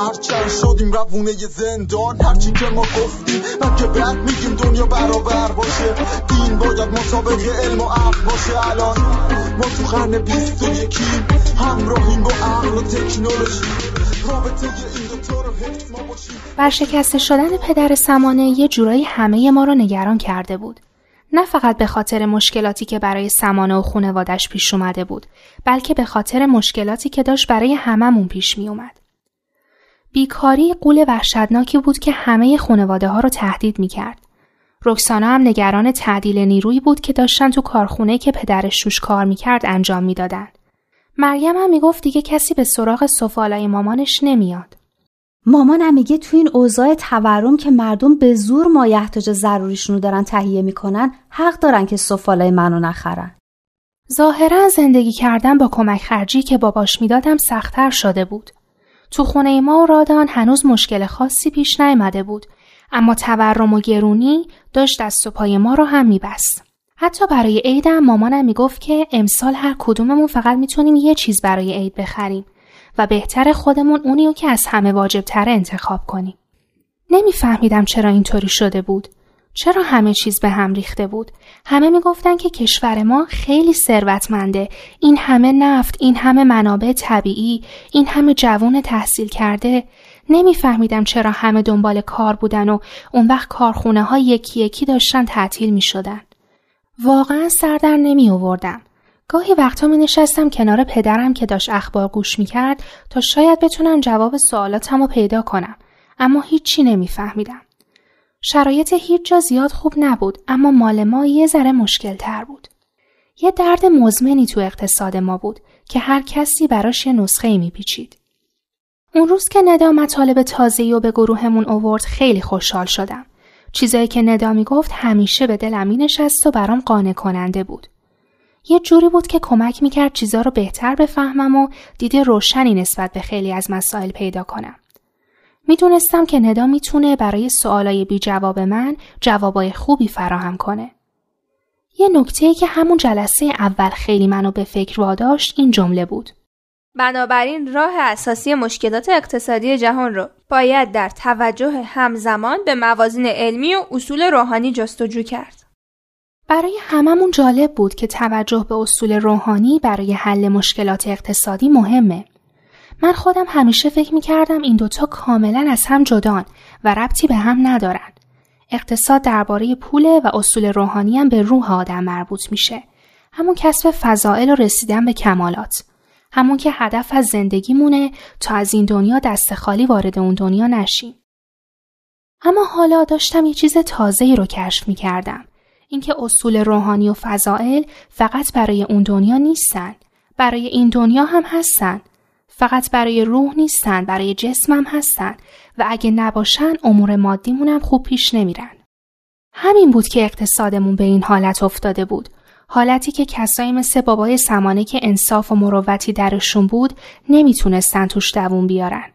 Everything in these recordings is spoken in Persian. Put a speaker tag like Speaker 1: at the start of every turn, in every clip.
Speaker 1: هرچند شدیم روونه زندان. هرچی که ما گفتیم من که بعد میگیم دنیا برابر باشه. دین باید مطابق علم و عقل باشه. الان ما تو قرن بیست و یکیم همراهیم با عقل و تکنولوژی. رابطه این دوتا رو حفظ ما باشیم.
Speaker 2: برشکسته شدن پدر سمانه یه جورایی همه ما رو نگران کرده بود. نه فقط به خاطر مشکلاتی که برای سمانه و خونوادش پیش اومده بود بلکه به خاطر مشکلاتی که داشت برای هممون پیش می اومد. بیکاری قول وحشتناکی بود که همه خانواده ها رو تهدید می کرد. رکسانا هم نگران تعدیل نیرویی بود که داشتن تو کارخونه که پدرش روش کار می‌کرد انجام می‌دادن. مریم هم می‌گفت دیگه کسی به سراغ سفالای مامانش نمیاد.
Speaker 3: مامانم میگه تو این اوضاع تورم که مردم به زور مایحتاج ضروریشونو دارن تهیه می‌کنن حق دارن که سفالای منو نخرن.
Speaker 2: ظاهرا زندگی کردن با کمک خرجی که باباش می‌دادم سختتر شده بود. تو خونه ما و رادان هنوز مشکل خاصی پیش نیامده بود اما تورم و گرونی داشت دست و پای ما رو هم میبست. حتی برای عیدم مامانم می‌گفت که امسال هر کدوممون فقط می‌تونیم یه چیز برای عید بخریم و بهتر خودمون اونیو که از همه واجب تر انتخاب کنیم. نمیفهمیدم چرا اینطوری شده بود. چرا همه چیز به هم ریخته بود؟ همه می‌گفتن که کشور ما خیلی ثروتمنده. این همه نفت، این همه منابع طبیعی، این همه جوون تحصیل کرده. نمیفهمیدم چرا همه دنبال کار بودن و اون وقت کارخونه ها یکی یکی داشتن تعطیل می شدن. واقعا سردر نمی آوردم. گاهی وقتا می نشستم کنار پدرم که داشت اخبار گوش می کرد تا شاید بتونم جواب سوالاتم رو پیدا کنم. اما هیچی نمیفهمیدم. شرایط هیچ جا زیاد خوب نبود اما مال ما یه ذره مشکل تر بود. یه درد مزمنی تو اقتصاد ما بود که هر کسی براش یه نسخه می پیچید. اون روز که ندا مطالب تازه‌ای و به گروهمون اوورد خیلی خوشحال شدم. چیزایی که ندا می گفت همیشه به دلم می نشست و برام قانع کننده بود. یه جوری بود که کمک می کرد چیزا رو بهتر بفهمم و دید روشنی نسبت به خیلی از مسائل پیدا کنم. می‌دونستم که ندا می‌تونه برای سوالای بی جواب من جوابای خوبی فراهم کنه. یه نکته که همون جلسه اول خیلی منو به فکر واداشت این جمله بود.
Speaker 4: بنابراین راه اساسی مشکلات اقتصادی جهان رو باید در توجه همزمان به موازین علمی و اصول روحانی جستجو کرد.
Speaker 2: برای هممون جالب بود که توجه به اصول روحانی برای حل مشکلات اقتصادی مهمه. من خودم همیشه فکر می کردم این دوتا کاملا از هم جدان و ربطی به هم ندارن. اقتصاد درباره پوله و اصول روحانی هم به روح آدم مربوط میشه. همون کسب فضائل و رسیدن به کمالات. همون که هدف از زندگیمونه تا از این دنیا دست خالی وارد اون دنیا نشیم. اما حالا داشتم یه چیز تازه‌ای رو کشف می کردم. اینکه اصول روحانی و فضائل فقط برای اون دنیا نیستن. برای این دنیا هم هستن. فقط برای روح نیستن برای جسمم هستن و اگه نباشن امور مادیمون هم خوب پیش نمیرن. همین بود که اقتصادمون به این حالت افتاده بود. حالتی که کسایی مثل بابای سمانه که انصاف و مروتی درشون بود نمی‌تونستن توش دوون بیارن.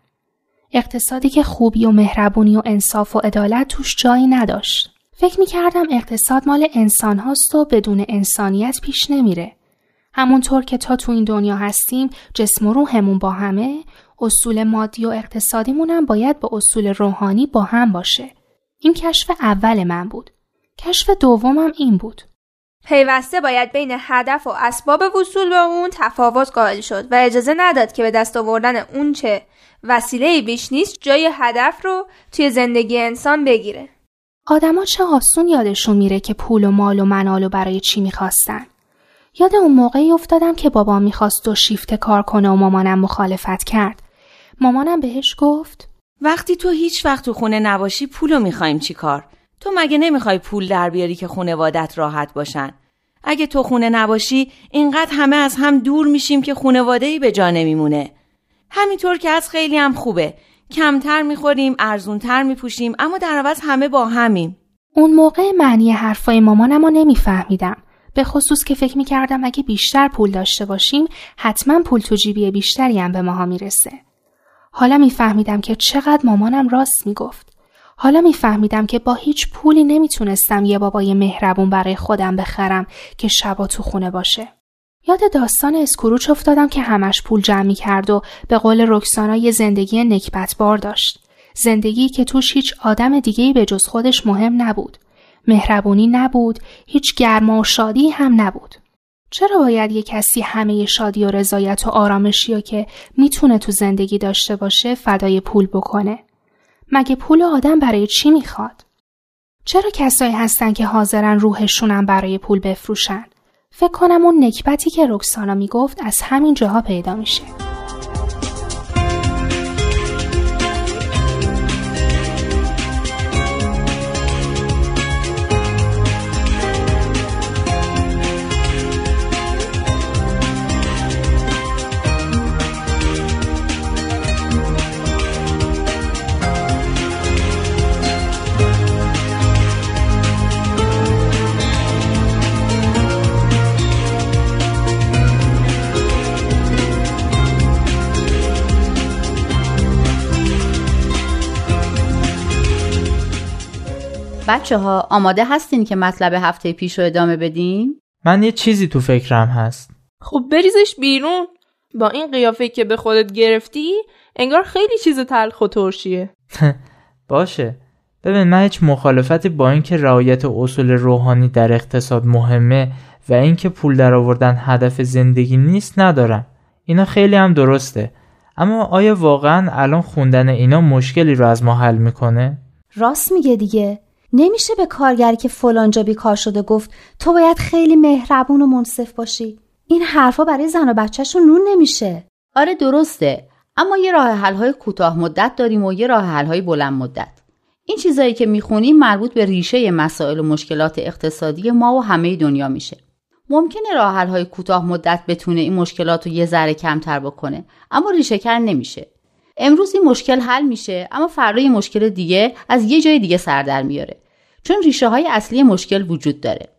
Speaker 2: اقتصادی که خوبی و مهربونی و انصاف و عدالت توش جایی نداشت. فکر می‌کردم اقتصاد مال انسان هاست و بدون انسانیت پیش نمیره. همونطور که تا تو این دنیا هستیم جسم و روحمون با همه اصول مادی و اقتصادیمون هم باید با اصول روحانی با هم باشه. این کشف اول من بود. کشف دومم این بود.
Speaker 4: پیوسته باید بین هدف و اسباب وصول به اون تفاوت قائل شد و اجازه نداد که به دست آوردن اون چه وسیله بیش نیست جای هدف رو توی زندگی انسان بگیره.
Speaker 2: آدما چه آسون یادشون میره که پول و مال و منال و برای چی می‌خواستن. یاد اون موقعی افتادم که بابا می‌خواست دو شیفته کار کنه و مامانم مخالفت کرد. مامانم بهش گفت
Speaker 5: وقتی تو هیچ وقت تو خونه نباشی پولو می‌خوایم چی کار؟ تو مگه نمی‌خوای پول در بیاری که خونوادت راحت باشن؟ اگه تو خونه نباشی اینقدر همه از هم دور میشیم که خونواده به جا نمیمونه. همینطور که از خیلی هم خوبه. کمتر می‌خوریم، ارزونتر میپوشیم اما در عوض همه با همیم.
Speaker 2: اون موقع معنی حرفای مامانم رو نمیفهمیدم. به خصوص که فکر می‌کردم اگه بیشتر پول داشته باشیم حتما پول تو جیبی بیشتری هم به ماها می‌رسه. حالا میفهمیدم که چقدر مامانم راست می‌گفت. حالا میفهمیدم که با هیچ پولی نمی‌تونستم یه بابای مهربون برای خودم بخرم که شبا تو خونه باشه. یاد داستان اسکروچ افتادم که همش پول جمع کرد و به قول رکسانا یه زندگی نکبتبار داشت. زندگی که توش هیچ آدم دیگهی به جز خودش مهم نبود. مهربونی نبود، هیچ گرما و شادی هم نبود. چرا باید یه کسی همه شادی و رضایت و آرامشی رو که می‌تونه تو زندگی داشته باشه فدای پول بکنه؟ مگه پول آدم برای چی می‌خواد؟ چرا کسایی هستن که حاضرن روحشونم برای پول بفروشن؟ فکر کنم اون نکبتی که رکسانا می‌گفت از همین جاها پیدا میشه.
Speaker 3: بچه ها آماده هستین که مطلب هفته پیش رو ادامه بدیم؟
Speaker 6: من یه چیزی تو فکرم هست.
Speaker 7: خب بریزش بیرون. با این قیافه که به خودت گرفتی انگار خیلی چیز تلخ و ترشیه.
Speaker 6: باشه. ببین من هیچ مخالفتی با اینکه رعایت اصول روحانی در اقتصاد مهمه و اینکه پول در آوردن هدف زندگی نیست ندارم. اینا خیلی هم درسته. اما آیا واقعا الان خوندن اینا مشکلی رو از ما حل می‌کنه؟
Speaker 3: راست میگه دیگه. نمیشه به کارگری که فلانجا بیکار شده گفت تو باید خیلی مهربون و منصف باشی. این حرفا برای زن و بچهشون نون نمیشه.
Speaker 8: آره درسته اما یه راه حل های کوتاه مدت داریم و یه راه حل های بلند مدت. این چیزایی که می‌خونیم مربوط به ریشه مسائل و مشکلات اقتصادی ما و همه دنیا میشه. ممکنه راه های کوتاه مدت بتونه این مشکلات رو یه ذره کمتر بکنه اما ریشه کن نمیشه. امروز این مشکل حل میشه اما فردا یه مشکل دیگه از یه جای دیگه سر در میاره چون ریشه های اصلی مشکل وجود داره.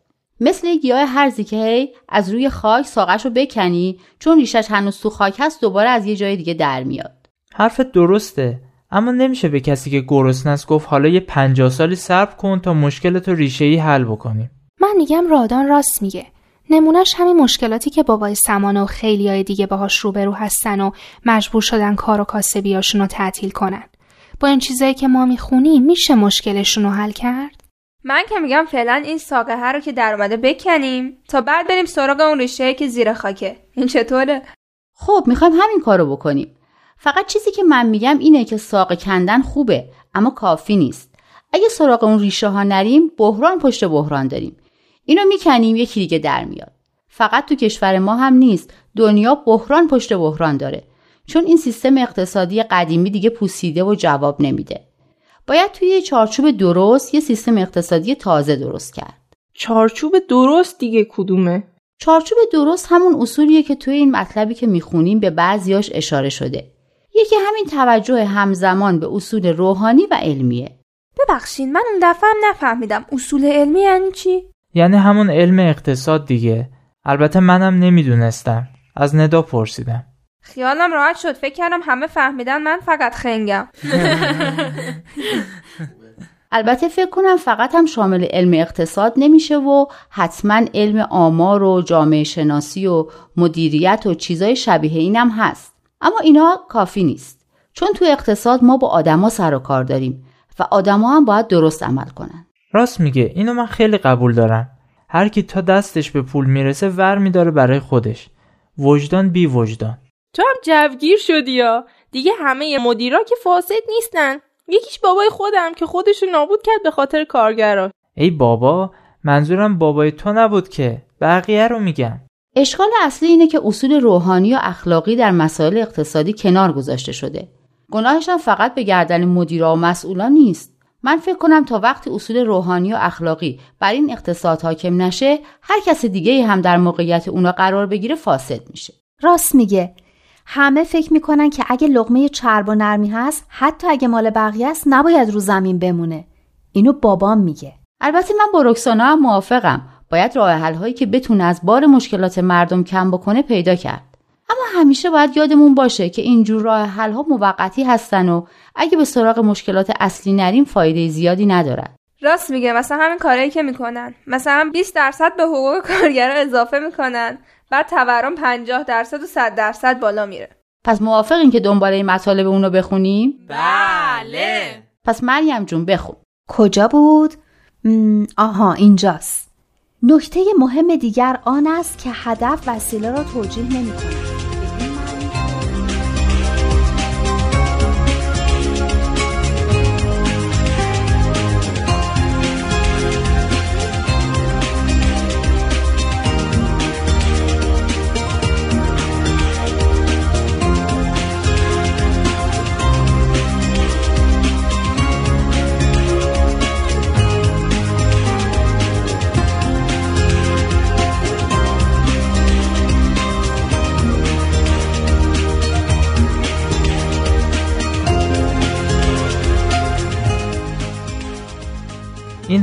Speaker 8: مثل یه گیاه هرزی که هی از روی خاک ساقش رو بکنی چون ریشش هنوز تو خاک هست دوباره از یه جای دیگه در میاد.
Speaker 6: حرف درسته اما نمیشه به کسی که گرسنه است گفت حالا یه پنجاه سالی صبر کن تا مشکل تو ریشه ای حل بکنیم.
Speaker 2: من میگم رادان راست میگه. نمونهش همین مشکلاتی که بابای سمانه و خیلی های دیگه باهاش روبرو هستن و مجبور شدن کار و کاسبیاشون رو تعطیل کنن. با این چیزایی که ما می‌خونیم میشه مشکلشون رو حل کرد؟
Speaker 4: من که میگم فعلا این ساقه رو که در اومده بکنیم تا بعد بریم سراغ اون ریشه که زیر خاکه. این چطوره؟
Speaker 8: خب می‌خوایم همین کارو بکنیم. فقط چیزی که من میگم اینه که ساقه کندن خوبه اما کافی نیست. اگه سراغ اون ریشه ها نریم بحران پشت بحران داریم. اینو می‌کنیم یکی دیگه در میاد. فقط تو کشور ما هم نیست. دنیا بحران پشت بحران داره. چون این سیستم اقتصادی قدیمی دیگه پوسیده و جواب نمیده. باید توی یه چارچوب درست یه سیستم اقتصادی تازه درست کرد.
Speaker 7: چارچوب درست دیگه کدومه؟
Speaker 8: چارچوب درست همون اصولیه که توی این مطلبی که می‌خونیم به بعضیاش اشاره شده. یکی همین توجه همزمان به اصول روحانی و علمیه.
Speaker 4: ببخشین من اون دفعه هم نفهمیدم. اصول علمی یعنی چی؟
Speaker 6: یعنی همون علم اقتصاد دیگه. البته منم نمی‌دونستم. از ندا پرسیدم.
Speaker 4: خیالم راحت شد. فکر کردم همه فهمیدن من فقط خنگم.
Speaker 8: البته فکر کنم فقط هم شامل علم اقتصاد نمیشه و حتما علم آمار و جامعه شناسی و مدیریت و چیزای شبیه اینم هست. اما اینا کافی نیست. چون تو اقتصاد ما با آدما سر و کار داریم و آدما هم باید درست عمل کنن.
Speaker 6: راست میگه. اینو من خیلی قبول دارم. هر کی تا دستش به پول می‌رسه ور میداره برای خودش. وجدان بی وجدان.
Speaker 7: تو هم جوگیر شدی یا؟ دیگه همه مدیرا که فاسد نیستن. یکیش بابای خودم که خودشو نابود کرد به خاطر کارگرا.
Speaker 6: ای بابا منظورم بابای تو نبود که. بقیه رو میگم.
Speaker 8: اشکال اصلی اینه که اصول روحانی و اخلاقی در مسائل اقتصادی کنار گذاشته شده. گناهش هم فقط به گردن مدیرا و مسئولان نیست. من فکر کنم تا وقتی اصول روحانی و اخلاقی بر این اقتصاد حاکم نشه هر کس دیگه هم در موقعیت اونا قرار بگیره فاسد میشه.
Speaker 3: راست میگه. همه فکر می‌کنن که اگه لغمه چرب و نرمی هست حتی اگه مال بقیه است نباید رو زمین بمونه. اینو بابام میگه.
Speaker 8: البته من با رکسانا هم موافقم. باید راه حل هایی که بتونه از بار مشکلات مردم کم بکنه پیدا کرد. همیشه باید یادمون باشه که اینجور راه حل ها موقتی هستن و اگه به سراغ مشکلات اصلی نریم فایده زیادی ندارد
Speaker 4: راست میگه مثلا همین کارهایی که می‌کنن. مثلا 20 درصد به حقوق کارگرا اضافه می‌کنن بعد تورم 50 درصد و 100 درصد بالا میره.
Speaker 8: پس موافقین که دنبال این مطالب اونو بخونیم؟
Speaker 5: بله.
Speaker 8: پس مریم جون بخون.
Speaker 3: کجا بود؟ آها اینجاست. نکته مهم دیگر آن است که هدف وسیله را توجیه نمی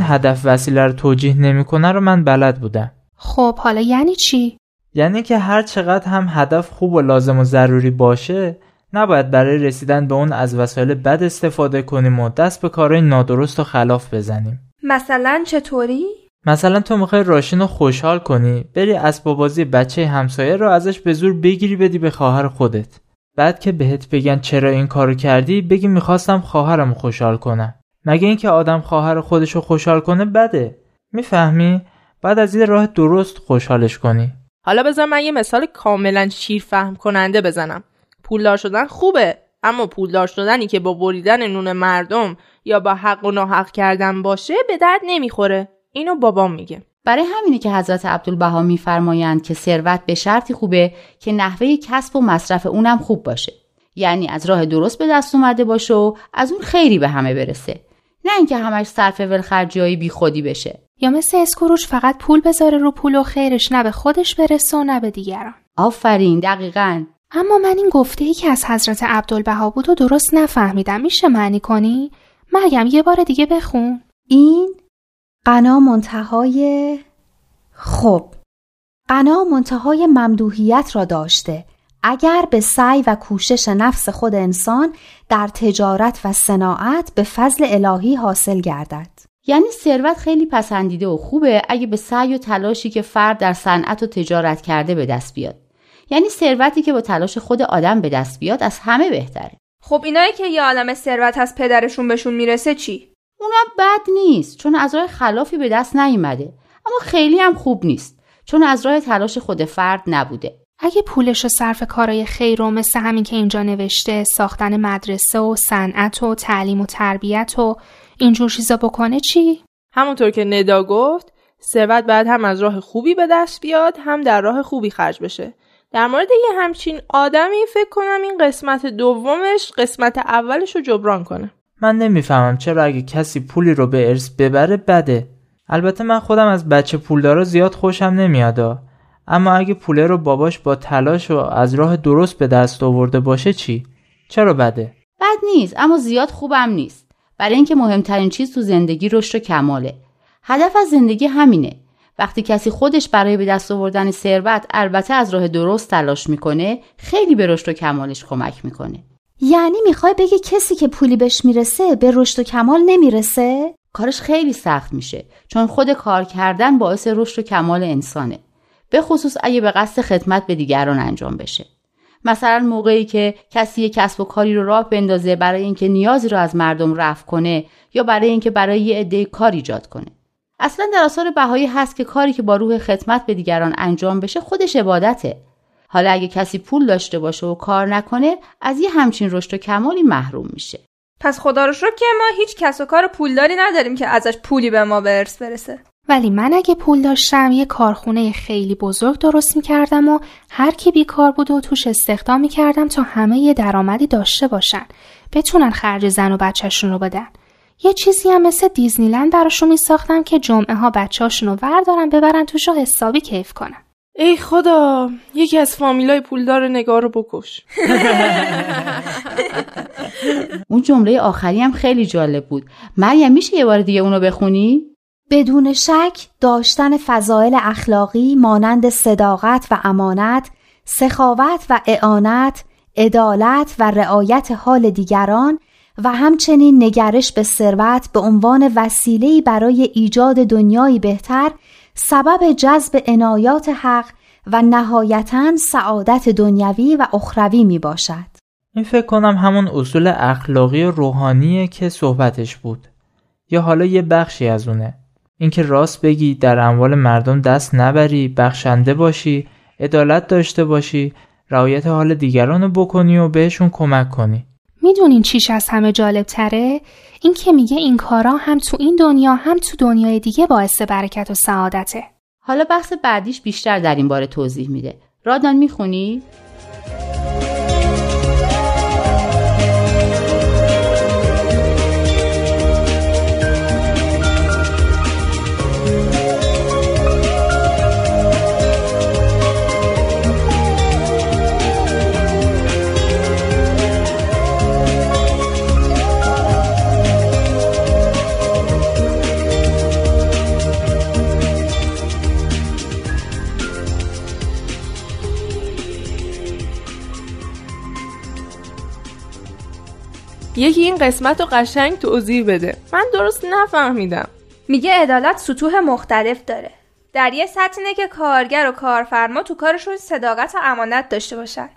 Speaker 6: هدف وسیله رو توجیه نمی‌کنه رو من بلد بودم.
Speaker 2: خب حالا یعنی چی؟
Speaker 6: یعنی که هر چقدر هم هدف خوب و لازم و ضروری باشه نباید برای رسیدن به اون از وسایل بد استفاده کنیم و دست به کارهای نادرست و خلاف بزنیم.
Speaker 4: مثلا چطوری؟
Speaker 6: مثلا تو می‌خوای راشین رو خوشحال کنی بری اسباب بازی بچه همسایه رو ازش به زور بگیری بدی به خواهر خودت. بعد که بهت بگن چرا این کارو کردی بگی می‌خواستم خواهرم خوشحال کنم. مگه اینکه آدم خواهر خودشو خوشحال کنه بده. می‌فهمی؟ بعد از این راه درست خوشحالش کنی.
Speaker 7: حالا بذار من یه مثال کاملا شیر فهم کننده بزنم. پولدار شدن خوبه اما پولدار شدنی که با بریدن نون مردم یا با حق و ناحق کردن باشه به درد نمی‌خوره. اینو بابام میگه.
Speaker 8: برای همینه که حضرت عبدالبها میفرمایند که ثروت به شرطی خوبه که نحوه کسب و مصرف اونم خوب باشه. یعنی از راه درست به دست اومده باشه و از اون خیری به همه برسه. نه اینکه همش صرف ولخرجی بی خودی بشه.
Speaker 2: یا مثل اسکروش فقط پول بذاره رو پول و خیرش نه به خودش برسه و نه به دیگران.
Speaker 8: آفرین دقیقا.
Speaker 2: اما من این گفته ای که از حضرت عبدالبها بود و درست نفهمیدم میشه معنی کنی؟ مریم یه بار دیگه بخون.
Speaker 3: این قنا منتهای خب قنا منتهای ممدوحیت را داشته. اگر به سعی و کوشش نفس خود انسان در تجارت و صناعت به فضل الهی حاصل گردد.
Speaker 8: یعنی ثروت خیلی پسندیده و خوبه اگه به سعی و تلاشی که فرد در صنعت و تجارت کرده به دست بیاد. یعنی ثروتی که با تلاش خود آدم به دست بیاد از همه بهتره.
Speaker 4: خب اینایی که یه عالم ثروت از پدرشون بهشون می‌رسه چی؟
Speaker 8: اونم بد نیست چون از راه خلافی به دست نیومده. اما خیلی هم خوب نیست چون از راه تلاش خود فرد نبوده.
Speaker 2: اگه پولش رو صرف کارای خیر و مثل همین که اینجا نوشته ساختن مدرسه و صنعت و تعلیم و تربیت و اینجور چیزا بکنه چی؟
Speaker 7: همونطور که ندا گفت ثروت بعد هم از راه خوبی به دست بیاد هم در راه خوبی خرج بشه. در مورد یه همچین آدمی فکر کنم این قسمت دومش قسمت اولش رو جبران کنه.
Speaker 6: من نمی‌فهمم چرا اگه کسی پولی رو به ارث ببره بده. البته من خودم از بچه پولدارا زیاد خوشم نمیادا اما اگه پوله رو باباش با تلاش و از راه درست به دست آورده باشه چی؟ چرا بده؟
Speaker 8: بد نیست اما زیاد خوبم نیست. برای اینکه مهمترین چیز تو زندگی رشد و کماله. هدف از زندگی همینه. وقتی کسی خودش برای به دست آوردن ثروت البته از راه درست تلاش می‌کنه خیلی به رشد و کمالش کمک می‌کنه.
Speaker 3: یعنی می‌خوای بگی کسی که پولی بهش می‌رسه به رشد و کمال نمی‌رسه؟
Speaker 8: کارش خیلی سخت میشه چون خود کار کردن باعث رشد و کمال انسانه. به خصوص اگه به قصد خدمت به دیگران انجام بشه. مثلا موقعی که کسی یک کسب و کاری رو راه بندازه برای اینکه نیازی رو از مردم رفع کنه یا برای اینکه برای یه عده کار ایجاد کنه. اصلا در آثار بهایی هست که کاری که با روح خدمت به دیگران انجام بشه خودش عبادته. حالا اگه کسی پول داشته باشه و کار نکنه از یه همچین رشد و کمالی محروم میشه.
Speaker 4: پس خدا رو که ما هیچ کس و کار پولداری نداریم که ازش پولی به ما به ارث برسه.
Speaker 2: ولی من اگه پول داشتم یه کارخونه خیلی بزرگ درست می‌کردم و هر کی بیکار بود و توش استخدام می‌کردم تا همه یه درآمدی داشته باشن. بتونن خرج زن و بچهشون رو بدن. یه چیزی هم مثل دیزنیلند براشون میساختم که جمعه ها بچهاشون رو وردارن ببرن توش رو حسابی کیف کنن.
Speaker 7: ای خدا یکی از فامیلای پولدار نگار رو بکش.
Speaker 8: اون جمله آخری هم خیلی جالب بود. مریم میشه یه بار دیگه اونو بخونی؟
Speaker 3: بدون شک داشتن فضایل اخلاقی مانند صداقت و امانت، سخاوت و اعانت، عدالت و رعایت حال دیگران و همچنین نگرش به ثروت به عنوان وسیله‌ای برای ایجاد دنیایی بهتر سبب جذب عنایات حق و نهایتا سعادت دنیوی و اخروی می باشد.
Speaker 6: این فکر کنم همون اصول اخلاقی روحانیه که صحبتش بود. یا حالا یه بخشی از اونه. اینکه راست بگی در اموال مردم دست نبری، بخشنده باشی، عدالت داشته باشی، رعایت حال دیگران رو بکنی و بهشون کمک کنی.
Speaker 2: می‌دونین چیش از همه جالب تره؟ این که میگه این کارا هم تو این دنیا هم تو دنیای دیگه باعث برکت و سعادته.
Speaker 8: حالا بحث بعدیش بیشتر در این باره توضیح میده. رادان می‌خونی؟
Speaker 7: یکی این قسمت رو قشنگ توضیح بده. من درست نفهمیدم.
Speaker 4: میگه عدالت سطوح مختلف داره. در یه سطح اینه که کارگر و کارفرما تو کارشون صداقت و امانت داشته باشن.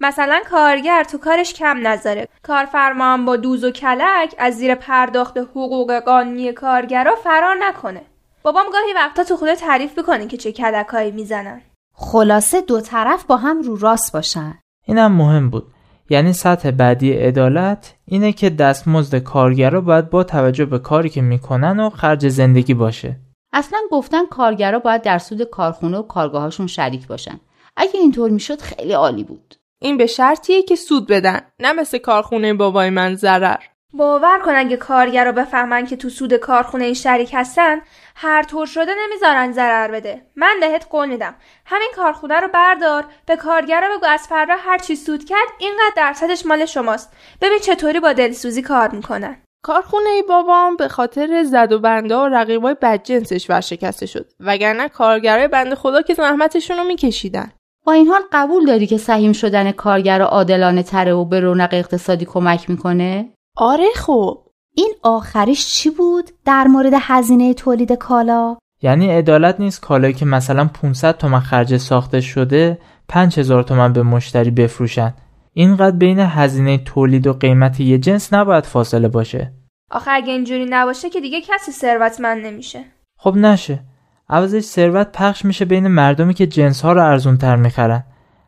Speaker 4: مثلا کارگر تو کارش کم نذاره. کارفرما هم با دوز و کلک از زیر پرداخت حقوق قانونی کارگرا فرار نکنه. بابام گاهی وقتا تو خونه تعریف می‌کنه که چه کلکایی می‌زنن.
Speaker 3: خلاصه دو طرف با هم رو راست باشن.
Speaker 6: اینم مهم بود. یعنی سطح بعدی عدالت اینه که دستمزد کارگرا باید با توجه به کاری که می‌کنن و خرج زندگی باشه.
Speaker 8: اصلا گفتن کارگرا باید در سود کارخونه و کارگاهاشون شریک باشن. اگه اینطور می‌شد خیلی عالی بود.
Speaker 7: این به شرطیه که سود بدن نه مثل کارخونه بابای من ضرر.
Speaker 4: باور کن اگه کارگر رو بفهمن که تو سود کارخونه این شریک هستن هر طور شده نمی‌ذارن ضرر بده. من بهت قول میدم. همین کارخونه رو بردار به کارگرا بگو از فردا هر چی سود کرد اینقدر درصدش مال شماست. ببین چطوری با دلسوزی کار می‌کنن.
Speaker 7: کارخونه بابام به خاطر زد و بنده و رقیبای بدجنسش ورشکسته شد. وگرنه کارگرای بنده خدا که زحمتشون رو میکشیدن.
Speaker 8: با این حال قبول داری که سهیم شدن کارگر عادلانه تره و به رونق اقتصادی کمک می‌کنه؟
Speaker 7: آره خب.
Speaker 3: این آخریش چی بود در مورد هزینه تولید کالا؟
Speaker 6: یعنی عدالت نیست کالایی که مثلا 500 تومن خرج ساخته شده 5000 تومن به مشتری بفروشن. اینقدر بین هزینه تولید و قیمت یه جنس نباید فاصله باشه.
Speaker 4: آخه اگه اینجوری نباشه که دیگه کسی ثروتمند نمیشه.
Speaker 6: خب نشه. عوضش ثروت پخش میشه بین مردمی که جنس ها رو ارزون تر می‌خرن.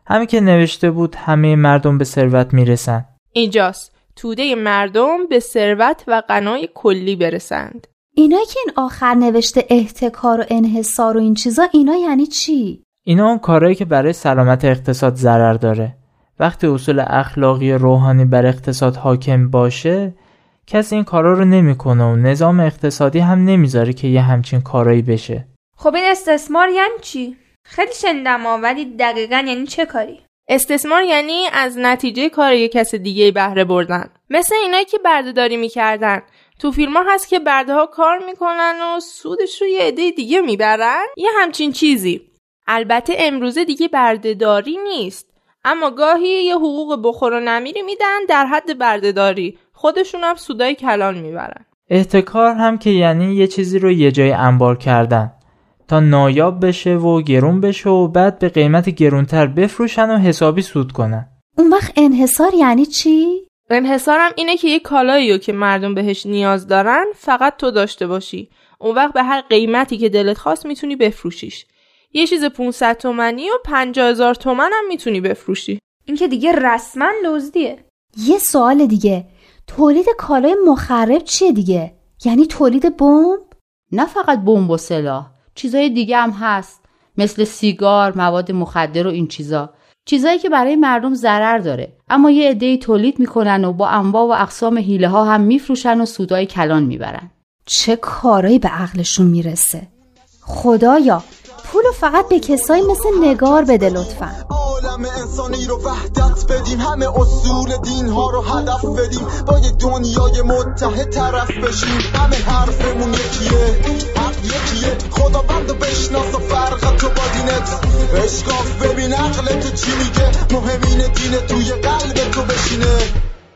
Speaker 6: همین که نوشته بود همه مردم به ثروت می‌رسن.
Speaker 7: اینجاست. توده مردم به ثروت و غنای کلی برسند.
Speaker 3: اینایی که این آخر نوشته احتکار و انحصار و این چیزا اینا یعنی چی؟
Speaker 6: اینا اون کارهایی که برای سلامت اقتصاد ضرر داره. وقتی اصول اخلاقی روحانی بر اقتصاد حاکم باشه کسی این کارا رو نمی‌کنه و نظام اقتصادی هم نمی‌ذاره که یه همچین کارایی بشه.
Speaker 4: خب این استثمار یعنی چی؟ خیلی شنیدم ولی دقیقا یعنی چه کاری؟
Speaker 7: استثمار یعنی از نتیجه کار یک کس دیگه بهره بردن. مثل اینایی که بردهداری می‌کردن. تو فیلم ها هست که برده ها کار می‌کنن و سودش رو یه عده دیگه می‌برن. یه همچین چیزی. البته امروزه دیگه بردهداری نیست. اما گاهی یه حقوق بخور و نمیری میدن در حد بردهداری. خودشون هم سودای کلان می‌برن.
Speaker 6: احتکار هم که یعنی یه چیزی رو یه جای انبار کردن. تا نایاب بشه و گرون بشه و بعد به قیمت گرونتر بفروشن و حسابی سود کنن.
Speaker 3: اون وقت انحصار یعنی چی؟
Speaker 7: انحصارم اینه که یه کالایی رو که مردم بهش نیاز دارن فقط تو داشته باشی. اون وقت به هر قیمتی که دلت خواست می‌تونی بفروشیش. یه چیز 500 تومنی و 50 هزار تومن هم می‌تونی بفروشی.
Speaker 4: این که دیگه رسما دزدیه.
Speaker 3: یه سوال دیگه. تولید کالای مخرب چیه دیگه؟ یعنی تولید بمب؟
Speaker 8: نه فقط بمب و سلاح. چیزای دیگه هم هست. مثل سیگار، مواد مخدر و این چیزا. چیزایی که برای مردم ضرر داره. اما یه عده‌ای تولید می‌کنن و با انواع و اقسام حیله ها هم میفروشن و سودای کلان می‌برن.
Speaker 3: چه کارایی به عقلشون می‌رسه. خدایا پولو فقط به کسایی مثل نگار بده لطفا.
Speaker 1: عالم انسانی رو وحدت بدیم همه اصول دین ها رو هدف بدیم با یه دنیای متحد طرف بشیم. همه حرفمون یکیه حق بشناس و فرق تو با دینت اشکاف ببین عقل تو چی میگه. مهمین دین توی قلب تو بشینه.